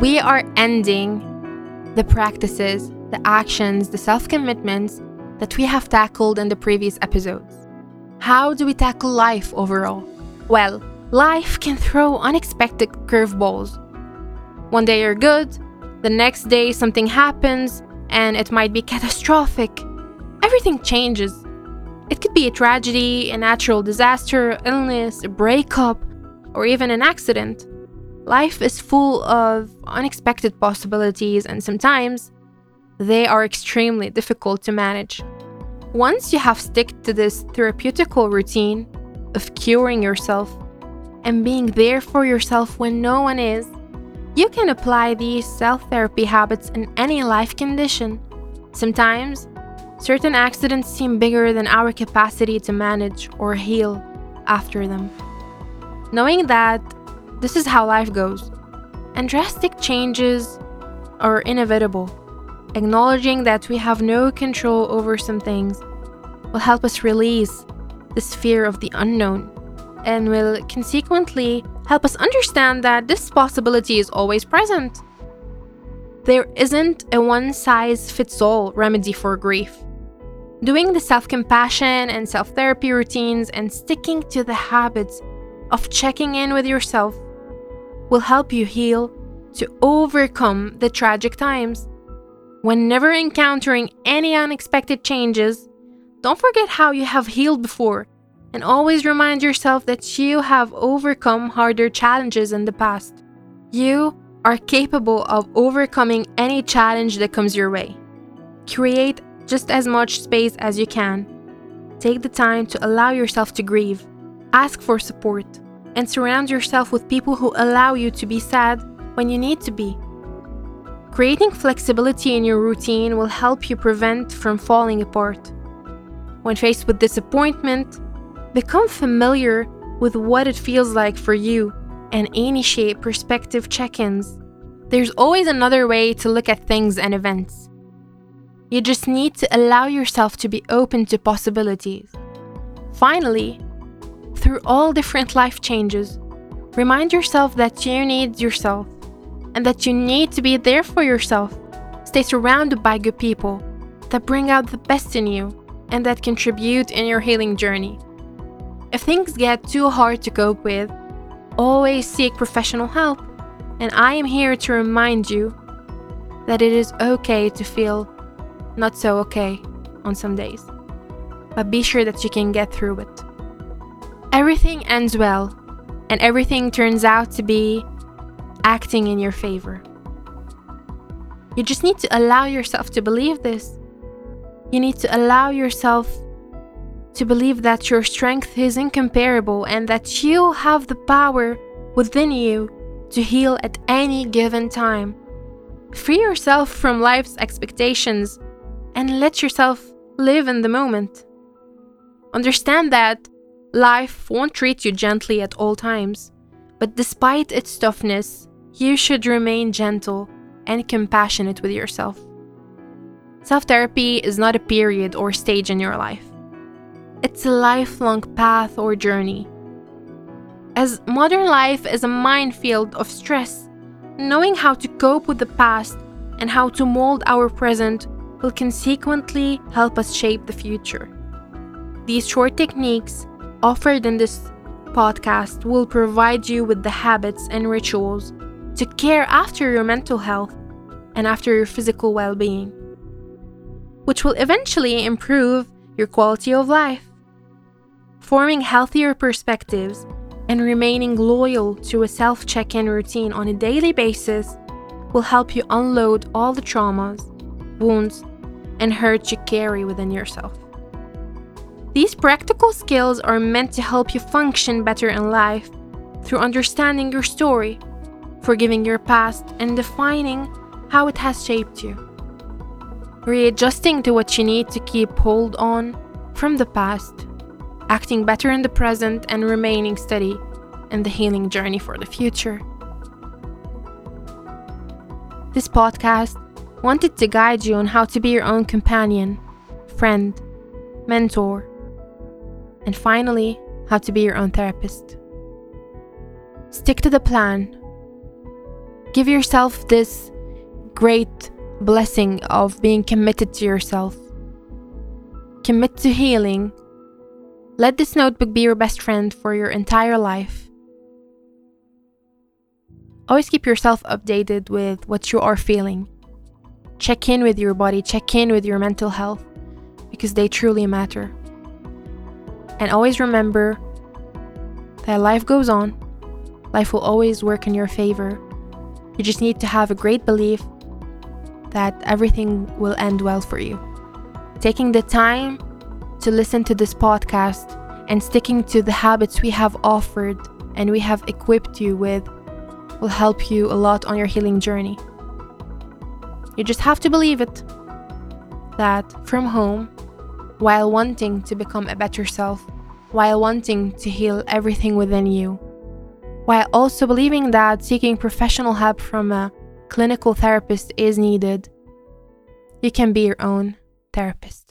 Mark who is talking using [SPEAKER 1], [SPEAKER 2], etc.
[SPEAKER 1] we are ending the practices, the actions, the self commitments that we have tackled in the previous episodes. How do we tackle life overall? Well, life can throw unexpected curveballs. One day you're good, the next day something happens, and it might be catastrophic. Everything changes. It could be a tragedy, a natural disaster, illness, a breakup, or even an accident. Life is full of unexpected possibilities, and sometimes they are extremely difficult to manage. Once you have stuck to this therapeutical routine of curing yourself and being there for yourself when no one is, you can apply these self therapy habits in any life condition. Sometimes, certain accidents seem bigger than our capacity to manage or heal after them. Knowing that this is how life goes, and drastic changes are inevitable. Acknowledging that we have no control over some things will help us release this fear of the unknown and will consequently help us understand that this possibility is always present. There isn't a one size fits all remedy for grief. Doing the self compassion and self therapy routines and sticking to the habits of checking in with yourself will help you heal to overcome the tragic times. Whenever encountering any unexpected changes, don't forget how you have healed before and always remind yourself that you have overcome harder challenges in the past. You are capable of overcoming any challenge that comes your way. Create just as much space as you can. Take the time to allow yourself to grieve. Ask for support and surround yourself with people who allow you to be sad when you need to be. Creating flexibility in your routine will help you prevent from falling apart. When faced with disappointment, become familiar with what it feels like for you and initiate perspective check ins. There's always another way to look at things and events. You just need to allow yourself to be open to possibilities. Finally, through all different life changes, remind yourself that you need yourself and that you need to be there for yourself. Stay surrounded by good people that bring out the best in you and that contribute in your healing journey. If things get too hard to cope with, always seek professional help. And I am here to remind you that it is okay to feel not so okay on some days. But be sure that you can get through it. Everything ends well, and everything turns out to be acting in your favor. You just need to allow yourself to believe this. You need to allow yourself to believe that your strength is incomparable and that you have the power within you to heal at any given time. Free yourself from life's expectations and let yourself live in the moment. Understand that life won't treat you gently at all times, but despite its toughness, you should remain gentle and compassionate with yourself. Self therapy is not a period or stage in your life, it's a lifelong path or journey. As modern life is a minefield of stress, knowing how to cope with the past and how to mold our present will consequently help us shape the future. These short techniques offered in this podcast will provide you with the habits and rituals to care after your mental health and after your physical well being which will eventually improve your quality of life. Forming healthier perspectives and remaining loyal to a self check in routine on a daily basis will help you unload all the traumas, wounds, and hurt you carry within yourself. These practical skills are meant to help you function better in life through understanding your story, forgiving your past, and defining how it has shaped you readjusting to what you need to keep hold on from the past, acting better in the present, and remaining steady in the healing journey for the future. This podcast wanted to guide you on how to be your own companion, friend, mentor, and finally, how to be your own therapist. Stick to the plan. Give yourself this great blessing of being committed to yourself. Commit to healing. Let this notebook be your best friend for your entire life. Always keep yourself updated with what you are feeling. Check in with your body, check in with your mental health because they truly matter. And always remember that life goes on, life will always work in your favor. You just need to have a great belief that everything will end well for you. Taking the time to listen to this podcast and sticking to the habits we have offered and we have equipped you with will help you a lot on your healing journey. You just have to believe it that from home, while wanting to become a better self, while wanting to heal everything within you, while also believing that seeking professional help from a clinical therapist is needed, you can be your own therapist.